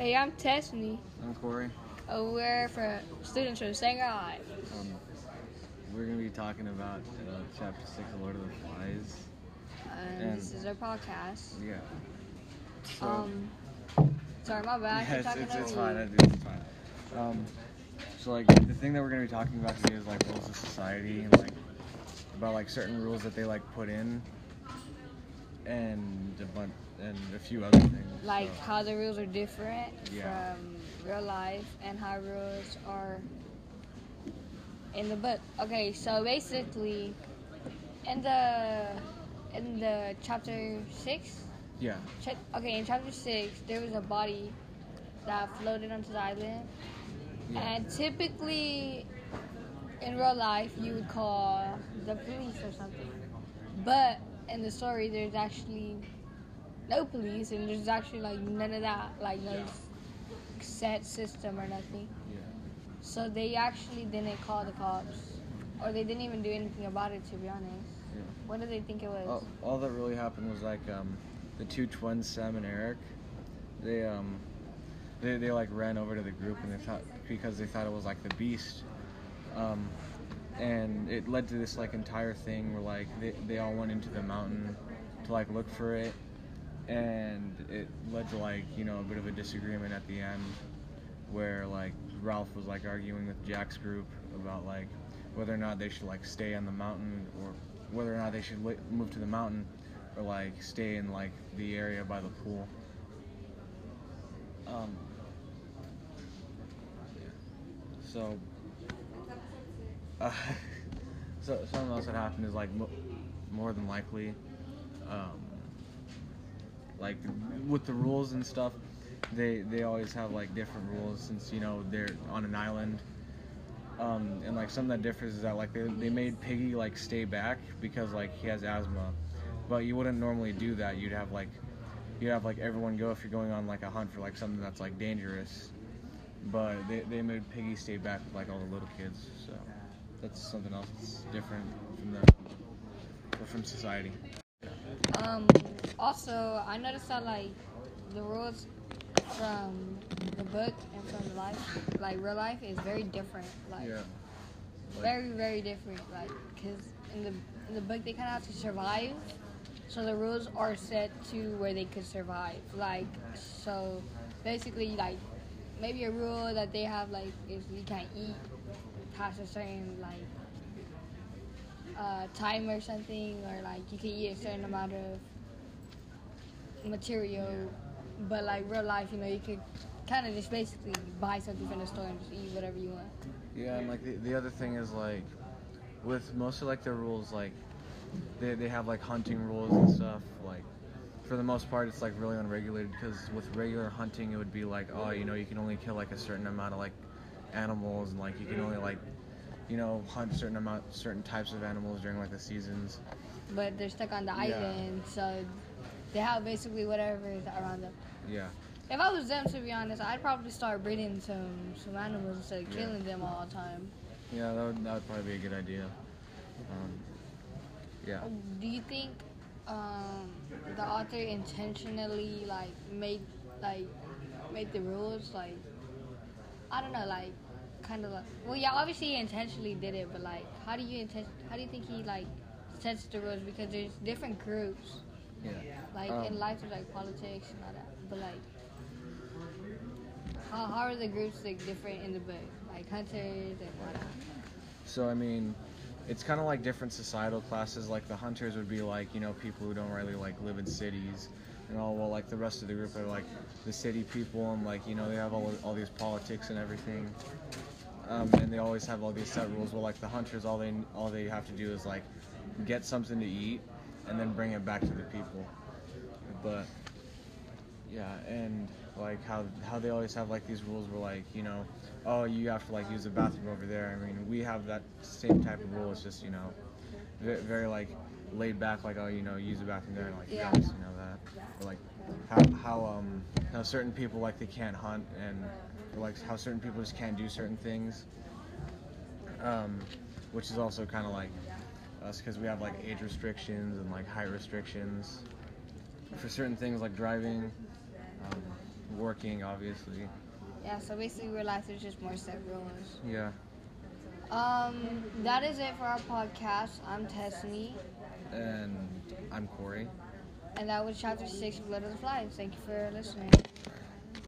Hey, I'm Tessney. I'm Corey. Uh, we're for students from Shanghai. Um, we're gonna be talking about uh, chapter six of Lord of the Flies. And, And- this is our podcast. Yeah. So, Um, sorry, my bad. yeah, I'm it's, it's, it's fine. It's fine. Um, so like the thing that we're gonna be talking about today is like rules of society and like about like certain rules that they like put in and a bunch and a few other things. Like so, how the rules are different Yeah. from real life and how rules are in the book. Okay, so basically, in the in the chapter six, yeah. Check, okay, in chapter six, there was a body that floated onto the island, Yeah. and typically, in real life, you would call the police or something. But in the story, there's actually no police, and there's actually like none of that, like no set system or nothing. yeah. So they actually didn't call the cops, or they didn't even do anything about it. To be honest, Yeah. what did they think it was? all, all that really happened was like um, the two twins, Sam and Eric. They um, they, they like ran over to the group and they thought because they thought it was like the beast, um, and it led to this like entire thing where like they, they all went into the mountain to like look for it, and it led to like you know a bit of a disagreement at the end, where like Ralph was like arguing with Jack's group about like whether or not they should like stay on the mountain or whether or not they should li- move to the mountain or like stay in like the area by the pool. Um. So, uh, so something else that happened is like more than likely, um, like with the rules and stuff, they they always have like different rules since you know they're on an island. Um, and like something that differs is that like they, they made Piggy like stay back because like he has asthma, but you wouldn't normally do that. You'd have like you'd have like everyone go if you're going on like a hunt for like something that's like dangerous. But they, they made Piggy stay back with like all the little kids, so that's something else that's different from the or from society. Um, also, I noticed that like the rules from the book and from the life, like real life, is very different. Like Yeah. Like- very, very different. Like, cause in the in the book they kind of have to survive, so the rules are set to where they could survive. Like, so basically, like maybe a rule that they have like is you can't eat past a certain like uh, time or something, or like you can eat a certain amount of material. But like real life, you know, you could kind of just basically buy something from the store and just eat whatever you want. Yeah, and like the, the other thing is like with most of like the rules like they, they have like hunting rules and stuff like for the most part it's like really unregulated because with regular hunting it would be like oh you know you can only kill like a certain amount of like animals and like you can only like you know hunt certain amount certain types of animals during like the seasons But they're stuck on the Yeah. island, so they have basically whatever is around them. yeah If I was them, to be honest, I'd probably start breeding some some animals instead of Yeah. killing them all the time. yeah that would, that would probably be a good idea um, yeah Do you think um, the author intentionally like made like made the rules like I don't know like kind of like well yeah obviously he intentionally did it but like how do you inten- how do you think he like sets the rules? Because there's different groups yeah. like Um, in life there's like politics and all that but like how, how are the groups like different in the book? Like hunters and whatnot So I mean, it's kind of like different societal classes. Like the hunters would be like you know people who don't really like live in cities, and all. Well, like the rest of the group are like the city people, and like you know they have all all these politics and everything. Um, and they always have all these set rules. Well, like the hunters, all they all they have to do is like get something to eat, and then bring it back to the people. But yeah, and like how how they always have like these rules where like you know, oh you have to like use the bathroom over there. I mean we have that same type of rule. It's just you know, very, very like laid back. Like oh you know use the bathroom there. And, like Yeah. yes, you know that. Or, like how how um how certain people like they can't hunt and like how certain people just can't do certain things. Um, which is also kind of like us because we have like age restrictions and like height restrictions for certain things like driving, um, working, obviously. Yeah, so basically real life there's just more set rules. Yeah. Um, that is it for our podcast. I'm Tessany, And I'm Corey. and that was chapter six of Blood of the Flies. Thank you for listening.